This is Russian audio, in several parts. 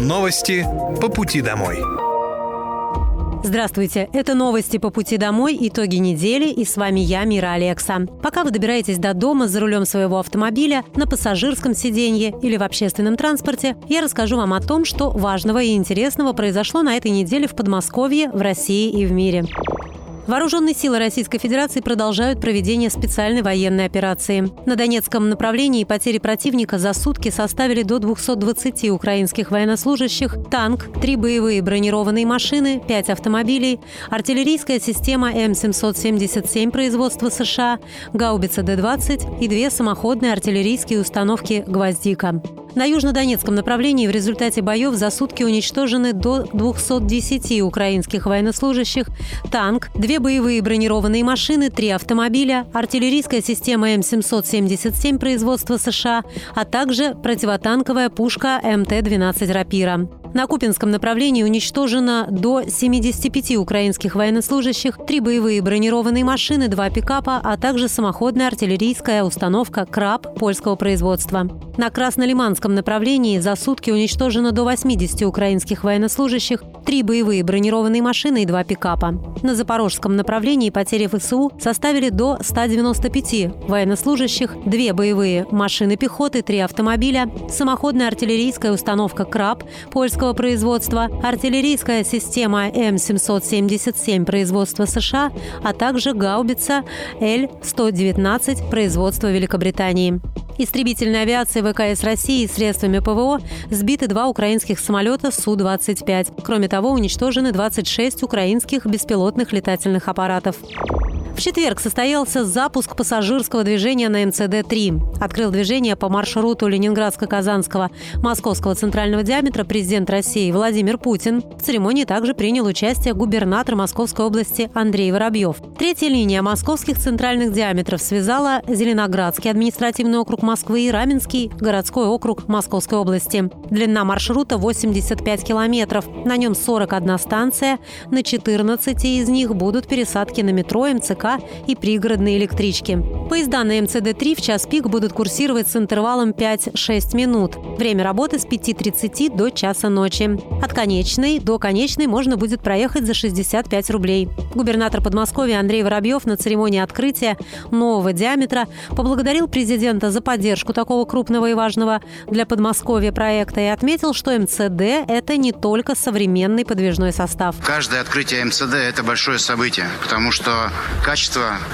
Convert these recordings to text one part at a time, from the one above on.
Новости по пути домой. Здравствуйте, это новости по пути домой, итоги недели, и с вами я, Мира Алекса. Пока вы добираетесь до дома за рулем своего автомобиля, на пассажирском сиденье или в общественном транспорте, я расскажу вам о том, что важного и интересного произошло на этой неделе в Подмосковье, в России и в мире. Вооруженные силы Российской Федерации продолжают проведение специальной военной операции. На Донецком направлении потери противника за сутки составили до 220 украинских военнослужащих, танк, три боевые бронированные машины, пять автомобилей, артиллерийская система М777 производства США, гаубица Д-20 и две самоходные артиллерийские установки «Гвоздика». На южнодонецком направлении в результате боев за сутки уничтожены до 210 украинских военнослужащих, танк, две боевые бронированные машины, три автомобиля, артиллерийская система М777 производства США, а также противотанковая пушка МТ-12 «Рапира». На Купинском направлении уничтожено до 75 украинских военнослужащих, три боевые бронированные машины, два пикапа, а также самоходная артиллерийская установка «Краб» польского производства. На Краснолиманском направлении за сутки уничтожено до 80 украинских военнослужащих, три боевые бронированные машины и два пикапа. На Запорожском направлении потери ФСУ составили до 195 военнослужащих, две боевые машины пехоты, три автомобиля, самоходная артиллерийская установка «Краб» польского производства, артиллерийская система М777 производства США, а также гаубица Л-119 производства Великобритании. Истребительной авиации ВКС России средствами ПВО сбиты два украинских самолета Су-25. Кроме того, уничтожены 26 украинских беспилотных летательных аппаратов. В четверг состоялся запуск пассажирского движения на МЦД-3. Открыл движение по маршруту Ленинградско-Казанского Московского центрального диаметра президент России Владимир Путин. В церемонии также принял участие губернатор Московской области Андрей Воробьев. Третья линия московских центральных диаметров связала Зеленоградский административный округ Москвы и Раменский городской округ Московской области. Длина маршрута 85 километров. На нем 41 станция. На 14 из них будут пересадки на метро, МЦК и пригородные электрички. Поезда на МЦД-3 в час пик будут курсировать с интервалом 5-6 минут. Время работы с 5.30 до часа ночи. От конечной до конечной можно будет проехать за 65 рублей. Губернатор Подмосковья Андрей Воробьев на церемонии открытия нового диаметра поблагодарил президента за поддержку такого крупного и важного для Подмосковья проекта и отметил, что МЦД – это не только современный подвижной состав. Каждое открытие МЦД – это большое событие, потому что качество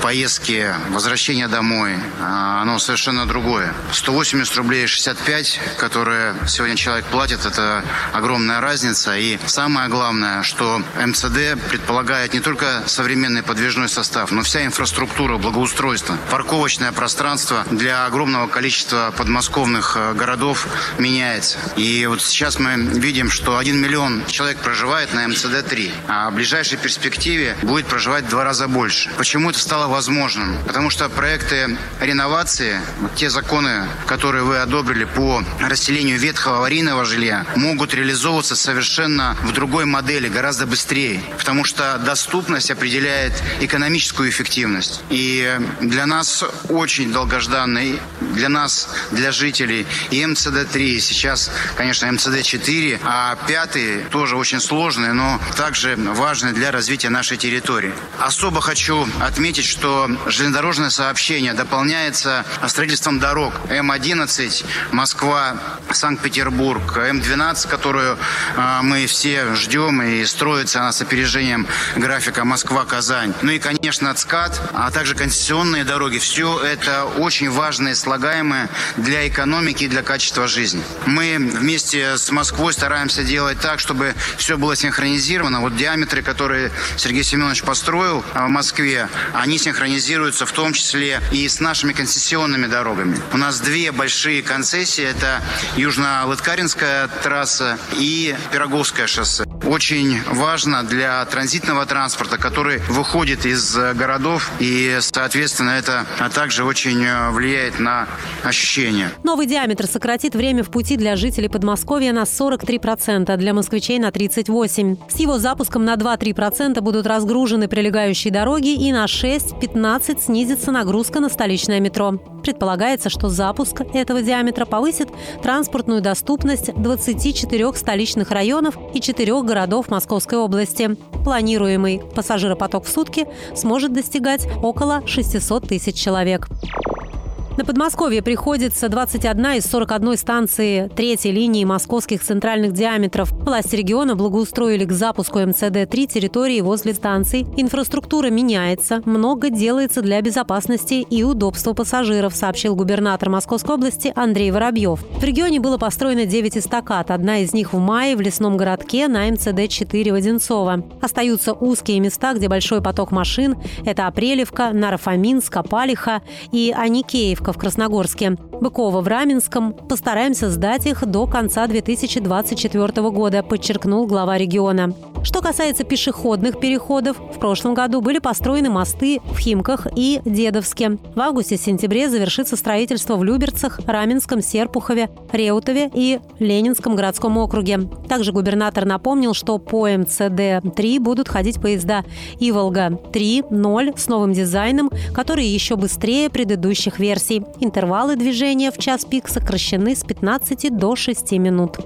поездки, возвращения домой, а, оно совершенно другое. 180 рублей 65, которые сегодня человек платит, это огромная разница. И самое главное, что МЦД предполагает не только современный подвижной состав, но вся инфраструктура, благоустройство, парковочное пространство для огромного количества подмосковных э, городов меняется. И вот сейчас мы видим, что 1 миллион человек проживает на МЦД-3, а в ближайшей перспективе будет проживать в два раза больше. Почему это стало возможным? Потому что проекты реновации, вот те законы, которые вы одобрили по расселению ветхого аварийного жилья, могут реализовываться совершенно в другой модели, гораздо быстрее. Потому что доступность определяет экономическую эффективность. И для нас очень долгожданный, для нас, для жителей, и МЦД-3, сейчас, конечно, МЦД-4, а пятый тоже очень сложный, но также важный для развития нашей территории. Особо хочу отметить, что железнодорожное сообщение дополняется строительством дорог М-11 Москва, Санкт-Петербург, М-12, которую э, мы все ждем и строится она с опережением графика Москва-Казань. Ну и, конечно, ЦКАД, а также концессионные дороги. Все это очень важные слагаемые для экономики и для качества жизни. Мы вместе с Москвой стараемся делать так, чтобы все было синхронизировано. Вот диаметры, которые Сергей Семенович построил в Москве, они синхронизируются в том числе и с нашими концессионными дорогами. У нас две большие концессии. Это Южно-Лыткаринская трасса и Пироговское шоссе. Очень важно для транзитного транспорта, который выходит из городов, и, соответственно, это также очень влияет на ощущения. Новый диаметр сократит время в пути для жителей Подмосковья на 43%, для москвичей на 38%. С его запуском на 2-3% будут разгружены прилегающие дороги и на 6-15 снизится нагрузка на столичное метро. Предполагается, что запуск этого диаметра повысит транспортную доступность 24 столичных районов и 4 городов Московской области. Планируемый пассажиропоток в сутки сможет достигать около 600 тысяч человек. На Подмосковье приходится 21 из 41 станции третьей линии московских центральных диаметров. Власти региона благоустроили к запуску МЦД-3 территории возле станций. Инфраструктура меняется, много делается для безопасности и удобства пассажиров, сообщил губернатор Московской области Андрей Воробьев. В регионе было построено 9 эстакад. Одна из них в мае в лесном городке на МЦД-4 в Одинцово. Остаются узкие места, где большой поток машин. Это Апрелевка, Нарафаминск, Апалиха и Аникеевка Новоселовка в Красногорске, Быкова в Раменском. Постараемся сдать их до конца 2024 года, подчеркнул глава региона. Что касается пешеходных переходов, в прошлом году были построены мосты в Химках и Дедовске. В августе-сентябре завершится строительство в Люберцах, Раменском, Серпухове, Реутове и Ленинском городском округе. Также губернатор напомнил, что по МЦД-3 будут ходить поезда Иволга-3, 0 с новым дизайном, которые еще быстрее предыдущих версий. Интервалы движения в час пик сокращены с 15 до 6 минут.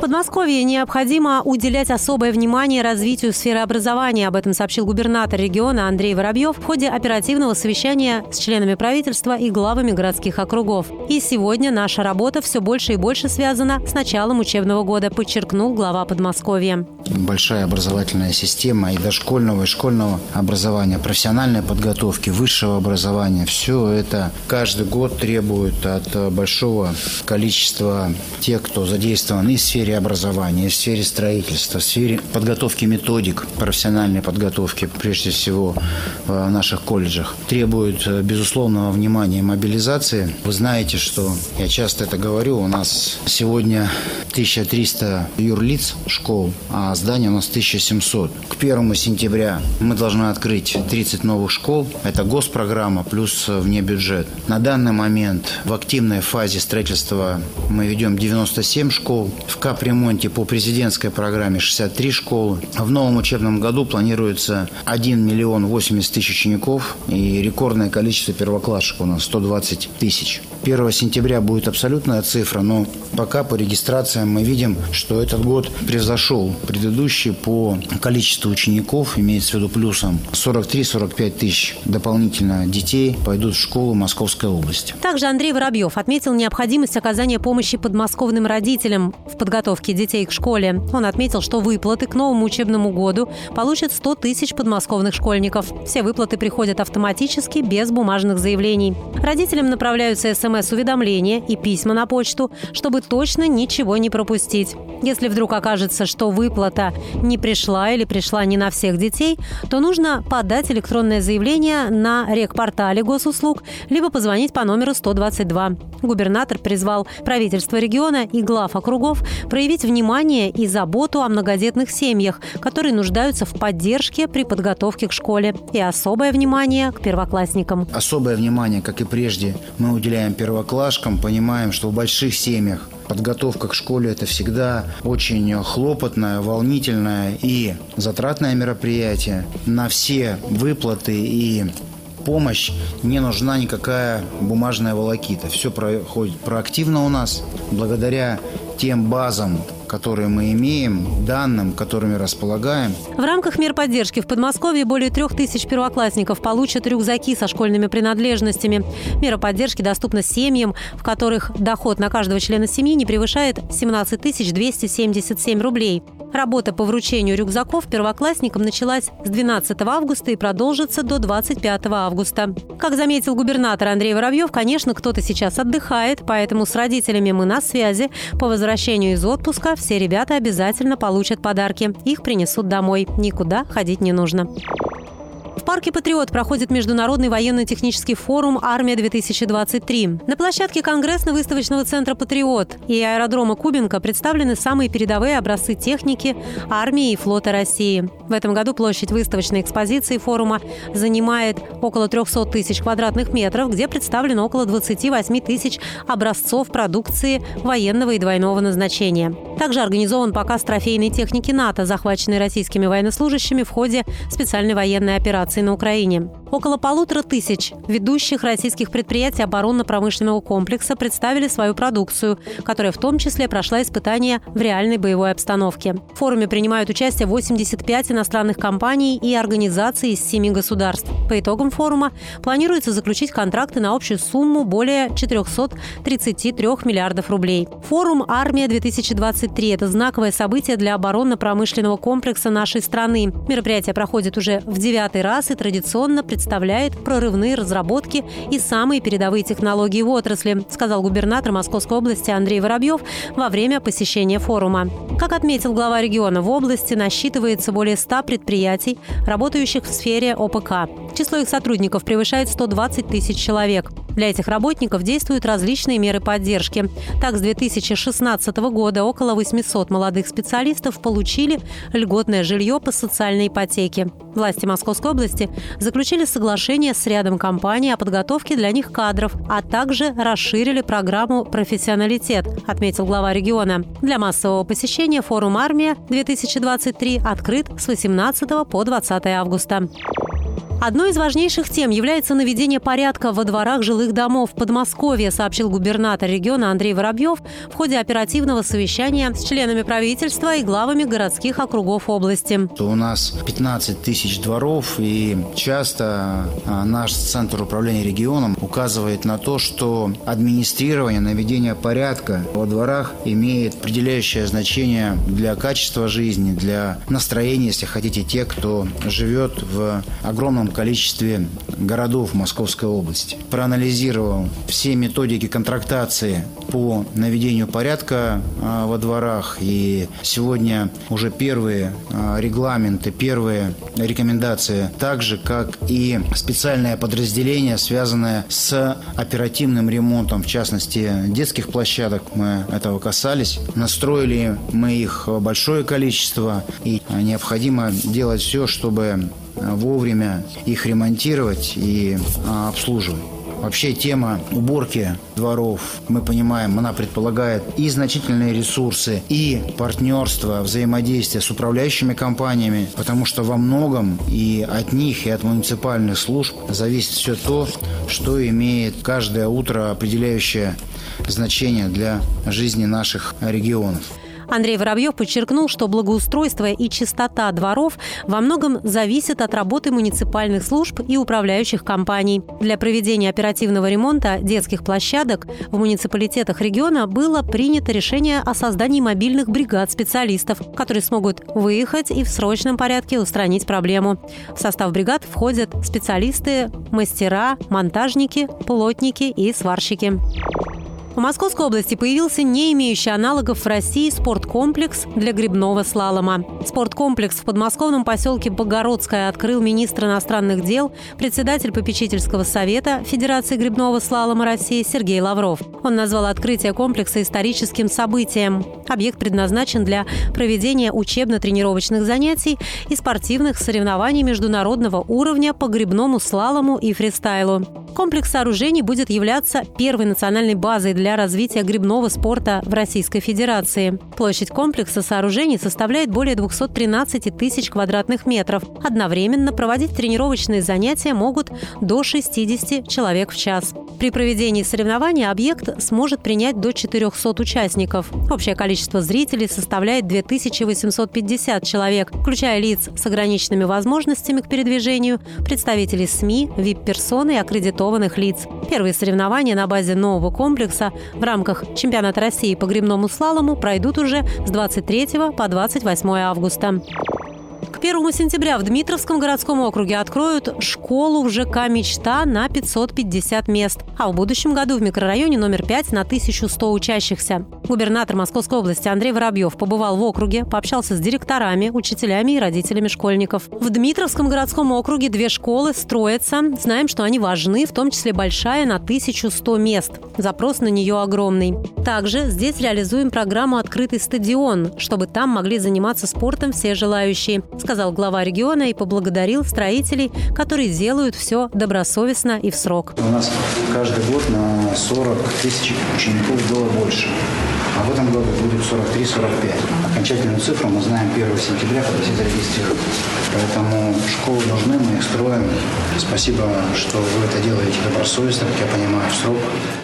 Подмосковье необходимо уделять особое внимание развитию сферы образования. Об этом сообщил губернатор региона Андрей Воробьев в ходе оперативного совещания с членами правительства и главами городских округов. И сегодня наша работа все больше и больше связана с началом учебного года, подчеркнул глава Подмосковья. Большая образовательная система и дошкольного, и школьного образования, профессиональной подготовки, высшего образования. Все это каждый год требует от большого количества тех, кто задействован и в сфере сфере образования, в сфере строительства, в сфере подготовки методик, профессиональной подготовки, прежде всего в наших колледжах, требует э, безусловного внимания и мобилизации. Вы знаете, что я часто это говорю, у нас сегодня 1300 юрлиц школ, а здание у нас 1700. К 1 сентября мы должны открыть 30 новых школ. Это госпрограмма плюс вне бюджет. На данный момент в активной фазе строительства мы ведем 97 школ. В КАП капремонте по президентской программе 63 школы. В новом учебном году планируется 1 миллион 80 тысяч учеников и рекордное количество первоклассников у нас 120 тысяч. 1 сентября будет абсолютная цифра, но пока по регистрациям мы видим, что этот год превзошел предыдущий по количеству учеников, имеется в виду плюсом 43-45 тысяч дополнительно детей пойдут в школу Московской области. Также Андрей Воробьев отметил необходимость оказания помощи подмосковным родителям в подготовке детей к школе. Он отметил, что выплаты к новому учебному году получат 100 тысяч подмосковных школьников. Все выплаты приходят автоматически, без бумажных заявлений. Родителям направляются смс смс-уведомления и письма на почту, чтобы точно ничего не пропустить. Если вдруг окажется, что выплата не пришла или пришла не на всех детей, то нужно подать электронное заявление на рекпортале госуслуг, либо позвонить по номеру 122. Губернатор призвал правительство региона и глав округов проявить внимание и заботу о многодетных семьях, которые нуждаются в поддержке при подготовке к школе, и особое внимание к первоклассникам. Особое внимание, как и прежде, мы уделяем первоклашкам, понимаем, что в больших семьях подготовка к школе – это всегда очень хлопотное, волнительное и затратное мероприятие. На все выплаты и помощь не нужна никакая бумажная волокита. Все проходит проактивно у нас. Благодаря тем базам, которые мы имеем, данным, которыми располагаем. В рамках мер поддержки в Подмосковье более трех тысяч первоклассников получат рюкзаки со школьными принадлежностями. Мера поддержки доступна семьям, в которых доход на каждого члена семьи не превышает 17 277 рублей. Работа по вручению рюкзаков первоклассникам началась с 12 августа и продолжится до 25 августа. Как заметил губернатор Андрей Воробьев, конечно, кто-то сейчас отдыхает, поэтому с родителями мы на связи. По возвращению из отпуска все ребята обязательно получат подарки. Их принесут домой. Никуда ходить не нужно. В парке «Патриот» проходит Международный военно-технический форум «Армия-2023». На площадке Конгрессно-выставочного центра «Патриот» и аэродрома Кубинка представлены самые передовые образцы техники армии и флота России. В этом году площадь выставочной экспозиции форума занимает около 300 тысяч квадратных метров, где представлено около 28 тысяч образцов продукции военного и двойного назначения. Также организован показ трофейной техники НАТО, захваченной российскими военнослужащими в ходе специальной военной операции на Украине. Около полутора тысяч ведущих российских предприятий оборонно-промышленного комплекса представили свою продукцию, которая в том числе прошла испытания в реальной боевой обстановке. В форуме принимают участие 85 иностранных компаний и организаций из семи государств. По итогам форума планируется заключить контракты на общую сумму более 433 миллиардов рублей. Форум «Армия-2023» – это знаковое событие для оборонно-промышленного комплекса нашей страны. Мероприятие проходит уже в девятый раз и традиционно представляет прорывные разработки и самые передовые технологии в отрасли, сказал губернатор Московской области Андрей Воробьев во время посещения форума. Как отметил глава региона, в области насчитывается более 100 предприятий, работающих в сфере ОПК. Число их сотрудников превышает 120 тысяч человек. Для этих работников действуют различные меры поддержки. Так, с 2016 года около 800 молодых специалистов получили льготное жилье по социальной ипотеке. Власти Московской области заключили соглашение с рядом компаний о подготовке для них кадров, а также расширили программу «Профессионалитет», отметил глава региона. Для массового посещения форум «Армия-2023» открыт с 18 по 20 августа. Одной из важнейших тем является наведение порядка во дворах жилых домов в Подмосковье, сообщил губернатор региона Андрей Воробьев в ходе оперативного совещания с членами правительства и главами городских округов области. У нас 15 тысяч дворов, и часто а, наш Центр управления регионом указывает на то, что администрирование, наведение порядка во дворах имеет определяющее значение для качества жизни, для настроения, если хотите, тех, кто живет в огромном количестве городов Московской области. Проанализировал все методики контрактации по наведению порядка а, во дворах. И сегодня уже первые а, регламенты, первые рекомендации, так же, как и специальное подразделение, связанное с оперативным ремонтом, в частности, детских площадок, мы этого касались. Настроили мы их большое количество, и необходимо делать все, чтобы вовремя их ремонтировать и а, обслуживать. Вообще тема уборки дворов, мы понимаем, она предполагает и значительные ресурсы, и партнерство, взаимодействие с управляющими компаниями, потому что во многом и от них, и от муниципальных служб зависит все то, что имеет каждое утро определяющее значение для жизни наших регионов. Андрей Воробьев подчеркнул, что благоустройство и чистота дворов во многом зависят от работы муниципальных служб и управляющих компаний. Для проведения оперативного ремонта детских площадок в муниципалитетах региона было принято решение о создании мобильных бригад специалистов, которые смогут выехать и в срочном порядке устранить проблему. В состав бригад входят специалисты, мастера, монтажники, плотники и сварщики. В Московской области появился не имеющий аналогов в России спорткомплекс для грибного слалома. Спорткомплекс в подмосковном поселке Богородское открыл министр иностранных дел, председатель попечительского совета Федерации грибного слалома России Сергей Лавров. Он назвал открытие комплекса историческим событием. Объект предназначен для проведения учебно-тренировочных занятий и спортивных соревнований международного уровня по грибному слалому и фристайлу. Комплекс сооружений будет являться первой национальной базой для развития грибного спорта в Российской Федерации. Площадь комплекса сооружений составляет более 213 тысяч квадратных метров. Одновременно проводить тренировочные занятия могут до 60 человек в час. При проведении соревнований объект сможет принять до 400 участников. Общее количество зрителей составляет 2850 человек, включая лиц с ограниченными возможностями к передвижению, представителей СМИ, вип-персоны и аккредитованных лиц. Первые соревнования на базе нового комплекса в рамках чемпионата России по грибному слалому пройдут уже с 23 по 28 августа. К 1 сентября в Дмитровском городском округе откроют школу в ЖК «Мечта» на 550 мест, а в будущем году в микрорайоне номер 5 на 1100 учащихся. Губернатор Московской области Андрей Воробьев побывал в округе, пообщался с директорами, учителями и родителями школьников. В Дмитровском городском округе две школы строятся. Знаем, что они важны, в том числе большая на 1100 мест. Запрос на нее огромный. Также здесь реализуем программу «Открытый стадион», чтобы там могли заниматься спортом все желающие, сказал глава региона и поблагодарил строителей, которые делают все добросовестно и в срок. У нас каждый год на 40 тысяч учеников было больше. А в этом году будет 43-45. Окончательную цифру мы знаем 1 сентября, когда все зарегистрируют. Поэтому школы нужны, мы их строим. Спасибо, что вы это делаете добросовестно, как я понимаю, в срок.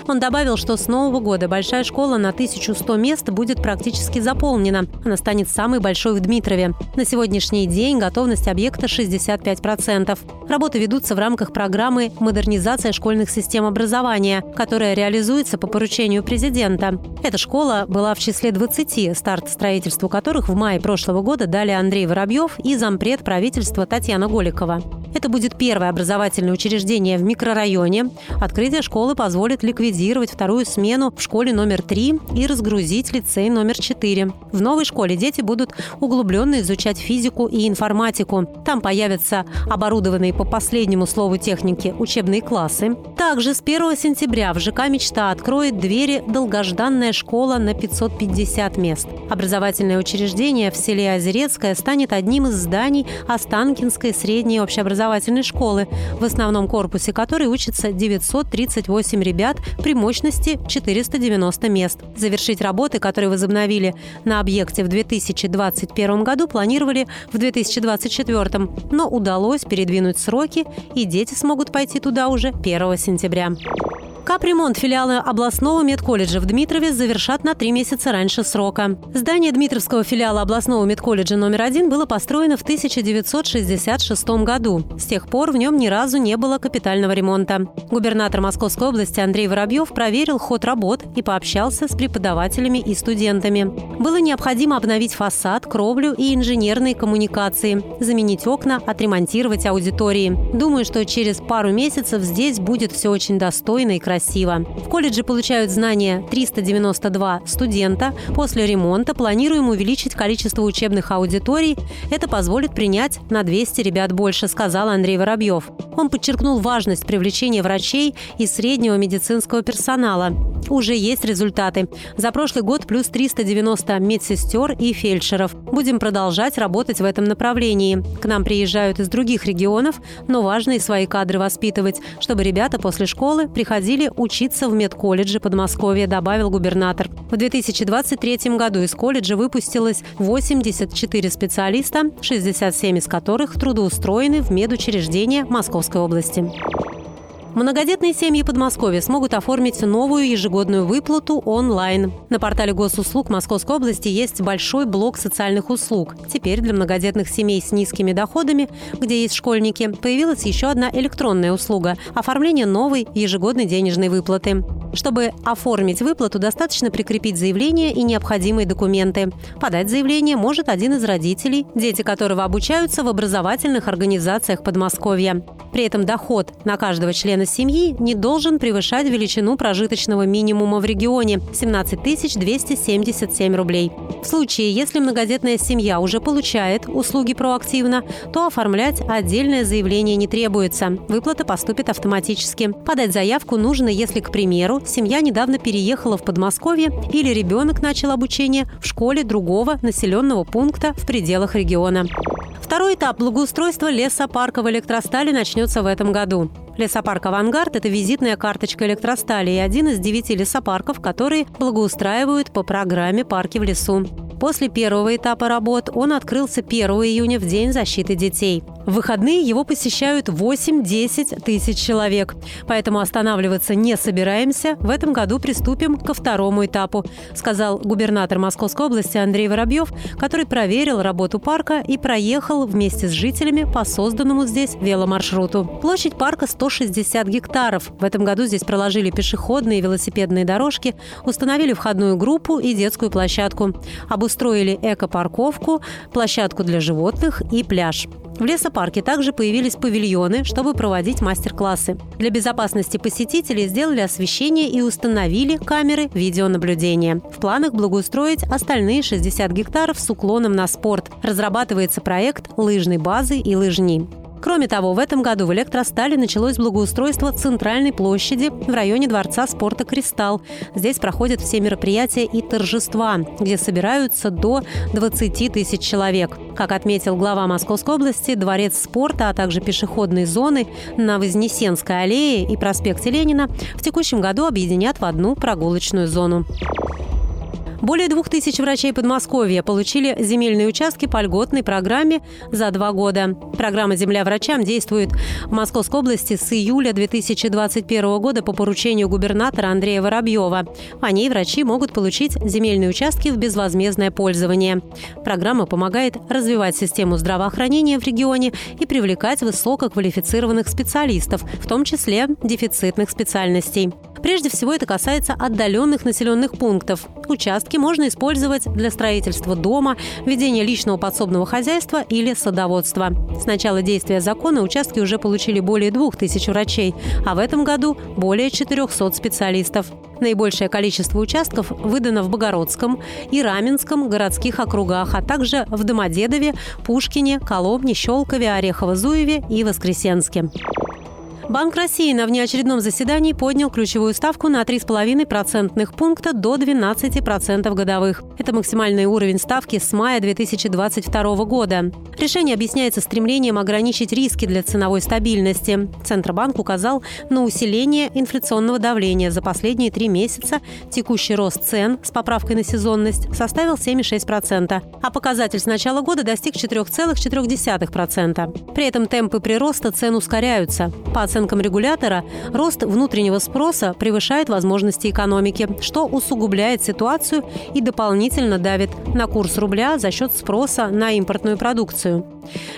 Он добавил, что с нового года большая школа на 1100 мест будет практически заполнена. Она станет самой большой в Дмитрове. На сегодняшний день готовность объекта 65%. Работы ведутся в рамках программы «Модернизация школьных систем образования», которая реализуется по поручению президента. Эта школа была в числе 20, старт строительству которых в мае прошлого года дали Андрей Воробьев и зампред правительства Татьяна Голикова. Это будет первое образовательное учреждение в микрорайоне. Открытие школы позволит ликвидировать вторую смену в школе номер 3 и разгрузить лицей номер 4. В новой школе дети будут углубленно изучать физику и информатику. Там появятся оборудованные по последнему слову техники учебные классы. Также с 1 сентября в ЖК «Мечта» откроет двери долгожданная школа на 550 мест. Образовательное учреждение в селе Озерецкое станет одним из зданий Останкинской средней общеобразовательной образовательной школы, в основном корпусе которой учатся 938 ребят при мощности 490 мест. Завершить работы, которые возобновили на объекте в 2021 году, планировали в 2024, но удалось передвинуть сроки, и дети смогут пойти туда уже 1 сентября. Капремонт филиала областного медколледжа в Дмитрове завершат на три месяца раньше срока. Здание Дмитровского филиала областного медколледжа номер один было построено в 1966 году. С тех пор в нем ни разу не было капитального ремонта. Губернатор Московской области Андрей Воробьев проверил ход работ и пообщался с преподавателями и студентами. Было необходимо обновить фасад, кровлю и инженерные коммуникации, заменить окна, отремонтировать аудитории. Думаю, что через пару месяцев здесь будет все очень достойно и красиво красиво. В колледже получают знания 392 студента. После ремонта планируем увеличить количество учебных аудиторий. Это позволит принять на 200 ребят больше, сказал Андрей Воробьев. Он подчеркнул важность привлечения врачей и среднего медицинского персонала. Уже есть результаты. За прошлый год плюс 390 медсестер и фельдшеров. Будем продолжать работать в этом направлении. К нам приезжают из других регионов, но важно и свои кадры воспитывать, чтобы ребята после школы приходили учиться в медколледже Подмосковья, добавил губернатор. В 2023 году из колледжа выпустилось 84 специалиста, 67 из которых трудоустроены в медучреждения Московской области. Многодетные семьи Подмосковья смогут оформить новую ежегодную выплату онлайн. На портале госуслуг Московской области есть большой блок социальных услуг. Теперь для многодетных семей с низкими доходами, где есть школьники, появилась еще одна электронная услуга – оформление новой ежегодной денежной выплаты. Чтобы оформить выплату, достаточно прикрепить заявление и необходимые документы. Подать заявление может один из родителей, дети которого обучаются в образовательных организациях Подмосковья. При этом доход на каждого члена семьи не должен превышать величину прожиточного минимума в регионе – 17 277 рублей. В случае, если многодетная семья уже получает услуги проактивно, то оформлять отдельное заявление не требуется. Выплата поступит автоматически. Подать заявку нужно, если, к примеру, семья недавно переехала в Подмосковье или ребенок начал обучение в школе другого населенного пункта в пределах региона. Второй этап благоустройства лесопарка в электростале начнется в этом году. Лесопарк «Авангард» – это визитная карточка электростали и один из девяти лесопарков, которые благоустраивают по программе «Парки в лесу». После первого этапа работ он открылся 1 июня в День защиты детей. В выходные его посещают 8-10 тысяч человек. Поэтому останавливаться не собираемся. В этом году приступим ко второму этапу, сказал губернатор Московской области Андрей Воробьев, который проверил работу парка и проехал вместе с жителями по созданному здесь веломаршруту. Площадь парка 160 гектаров. В этом году здесь проложили пешеходные и велосипедные дорожки, установили входную группу и детскую площадку, обустроили экопарковку, площадку для животных и пляж. В лесопарке также появились павильоны, чтобы проводить мастер-классы. Для безопасности посетителей сделали освещение и установили камеры видеонаблюдения. В планах благоустроить остальные 60 гектаров с уклоном на спорт. Разрабатывается проект лыжной базы и лыжни. Кроме того, в этом году в Электростале началось благоустройство центральной площади в районе Дворца спорта «Кристалл». Здесь проходят все мероприятия и торжества, где собираются до 20 тысяч человек. Как отметил глава Московской области, Дворец спорта, а также пешеходные зоны на Вознесенской аллее и проспекте Ленина в текущем году объединят в одну прогулочную зону. Более двух тысяч врачей Подмосковья получили земельные участки по льготной программе за два года. Программа «Земля врачам» действует в Московской области с июля 2021 года по поручению губернатора Андрея Воробьева. По ней врачи могут получить земельные участки в безвозмездное пользование. Программа помогает развивать систему здравоохранения в регионе и привлекать высококвалифицированных специалистов, в том числе дефицитных специальностей. Прежде всего это касается отдаленных населенных пунктов. Участки можно использовать для строительства дома, ведения личного подсобного хозяйства или садоводства. С начала действия закона участки уже получили более двух тысяч врачей, а в этом году более 400 специалистов. Наибольшее количество участков выдано в Богородском и Раменском городских округах, а также в Домодедове, Пушкине, Коломне, Щелкове, Орехово-Зуеве и Воскресенске. Банк России на внеочередном заседании поднял ключевую ставку на 3,5 процентных пункта до 12% годовых. Это максимальный уровень ставки с мая 2022 года. Решение объясняется стремлением ограничить риски для ценовой стабильности. Центробанк указал на усиление инфляционного давления. За последние три месяца текущий рост цен с поправкой на сезонность составил 7,6%, а показатель с начала года достиг 4,4%. При этом темпы прироста цен ускоряются. По оценкам регулятора, рост внутреннего спроса превышает возможности экономики, что усугубляет ситуацию и дополнительно давит на курс рубля за счет спроса на импортную продукцию.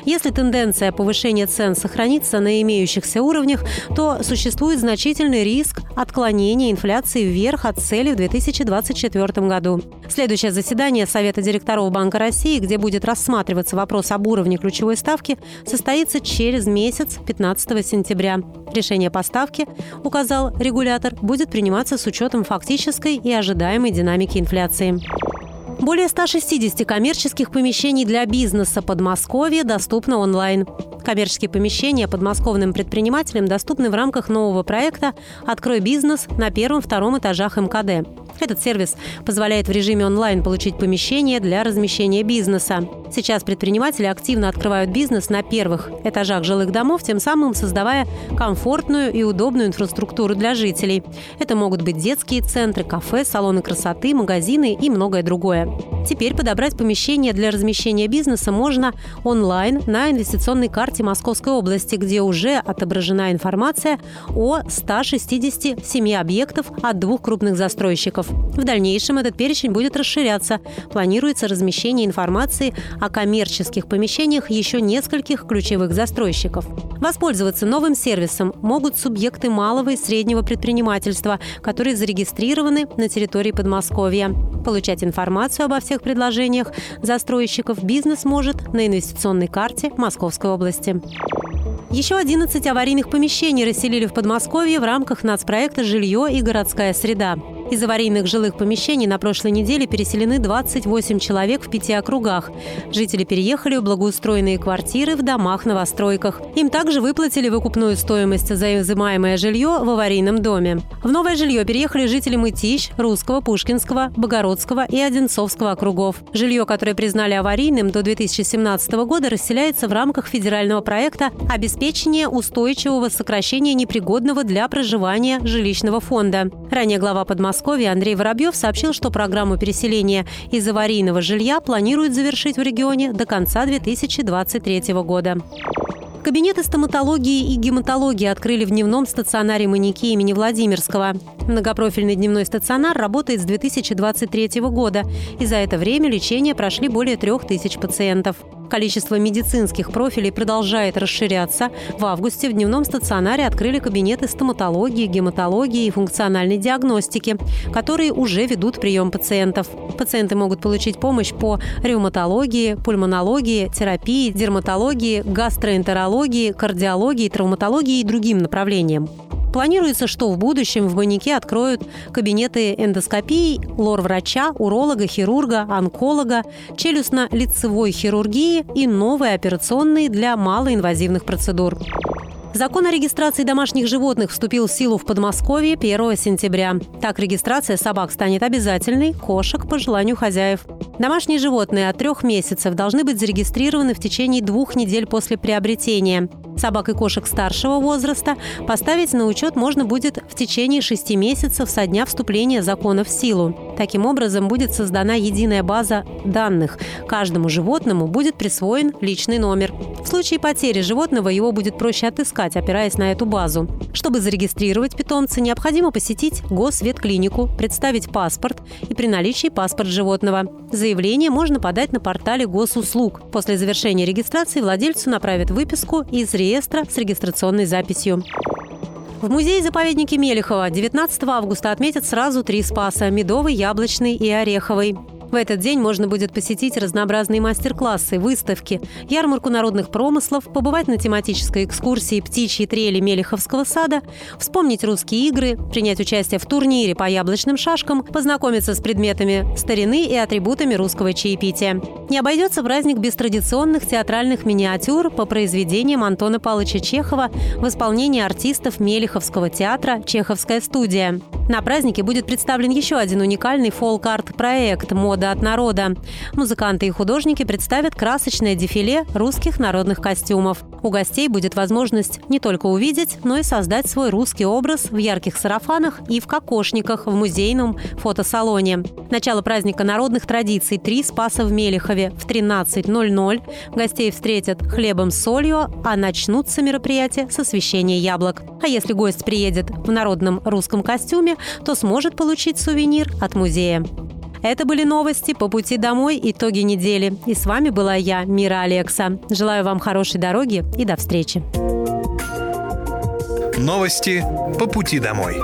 Если тенденция повышения цен сохранится на имеющихся уровнях, то существует значительный риск отклонения инфляции вверх от цели в 2024 году. Следующее заседание Совета директоров Банка России, где будет рассматриваться вопрос об уровне ключевой ставки, состоится через месяц, 15 сентября. Решение по ставке, указал регулятор, будет приниматься с учетом фактической и ожидаемой динамики инфляции. Более 160 коммерческих помещений для бизнеса Подмосковья доступны онлайн. Коммерческие помещения подмосковным предпринимателям доступны в рамках нового проекта «Открой бизнес» на первом-втором этажах МКД. Этот сервис позволяет в режиме онлайн получить помещение для размещения бизнеса. Сейчас предприниматели активно открывают бизнес на первых этажах жилых домов, тем самым создавая комфортную и удобную инфраструктуру для жителей. Это могут быть детские центры, кафе, салоны красоты, магазины и многое другое. Теперь подобрать помещение для размещения бизнеса можно онлайн на инвестиционной карте Московской области, где уже отображена информация о 167 объектов от двух крупных застройщиков. В дальнейшем этот перечень будет расширяться. Планируется размещение информации о коммерческих помещениях еще нескольких ключевых застройщиков. Воспользоваться новым сервисом могут субъекты малого и среднего предпринимательства, которые зарегистрированы на территории Подмосковья. Получать информацию обо всех предложениях застройщиков бизнес может на инвестиционной карте Московской области. Еще 11 аварийных помещений расселили в Подмосковье в рамках нацпроекта «Жилье и городская среда». Из аварийных жилых помещений на прошлой неделе переселены 28 человек в пяти округах. Жители переехали в благоустроенные квартиры в домах-новостройках. Им также выплатили выкупную стоимость за изымаемое жилье в аварийном доме. В новое жилье переехали жители Мытищ, Русского, Пушкинского, Богородского и Одинцовского округов. Жилье, которое признали аварийным до 2017 года, расселяется в рамках федерального проекта «Обеспечение устойчивого сокращения непригодного для проживания жилищного фонда». Ранее глава Подмосковья Подмосковья Андрей Воробьев сообщил, что программу переселения из аварийного жилья планируют завершить в регионе до конца 2023 года. Кабинеты стоматологии и гематологии открыли в дневном стационаре «Маньяки» имени Владимирского. Многопрофильный дневной стационар работает с 2023 года, и за это время лечение прошли более трех тысяч пациентов. Количество медицинских профилей продолжает расширяться. В августе в дневном стационаре открыли кабинеты стоматологии, гематологии и функциональной диагностики, которые уже ведут прием пациентов. Пациенты могут получить помощь по ревматологии, пульмонологии, терапии, дерматологии, гастроэнтерологии, кардиологии, травматологии и другим направлениям. Планируется, что в будущем в Банике откроют кабинеты эндоскопии, лор-врача, уролога, хирурга, онколога, челюстно-лицевой хирургии и новые операционные для малоинвазивных процедур. Закон о регистрации домашних животных вступил в силу в Подмосковье 1 сентября. Так регистрация собак станет обязательной, кошек по желанию хозяев. Домашние животные от трех месяцев должны быть зарегистрированы в течение двух недель после приобретения. Собак и кошек старшего возраста поставить на учет можно будет в течение шести месяцев со дня вступления закона в силу. Таким образом, будет создана единая база данных. Каждому животному будет присвоен личный номер. В случае потери животного его будет проще отыскать, опираясь на эту базу. Чтобы зарегистрировать питомца, необходимо посетить госветклинику, представить паспорт и при наличии паспорт животного. Заявление можно подать на портале госуслуг. После завершения регистрации владельцу направят выписку из реестра с регистрационной записью. В музее-заповеднике Мелехова 19 августа отметят сразу три спаса – медовый, яблочный и ореховый. В этот день можно будет посетить разнообразные мастер-классы, выставки, ярмарку народных промыслов, побывать на тематической экскурсии «Птичьи трели Мелеховского сада», вспомнить русские игры, принять участие в турнире по яблочным шашкам, познакомиться с предметами старины и атрибутами русского чаепития. Не обойдется праздник без традиционных театральных миниатюр по произведениям Антона Павловича Чехова в исполнении артистов Мелеховского театра «Чеховская студия». На празднике будет представлен еще один уникальный фолк-арт-проект «Мода от народа». Музыканты и художники представят красочное дефиле русских народных костюмов. У гостей будет возможность не только увидеть, но и создать свой русский образ в ярких сарафанах и в кокошниках в музейном фотосалоне. Начало праздника народных традиций «Три Спаса в Мелехове» в 13.00. Гостей встретят хлебом с солью, а начнутся мероприятия с освещения яблок. А если гость приедет в народном русском костюме, то сможет получить сувенир от музея. Это были новости по пути домой, итоги недели. И с вами была я, Мира Алекса. Желаю вам хорошей дороги и до встречи. Новости по пути домой.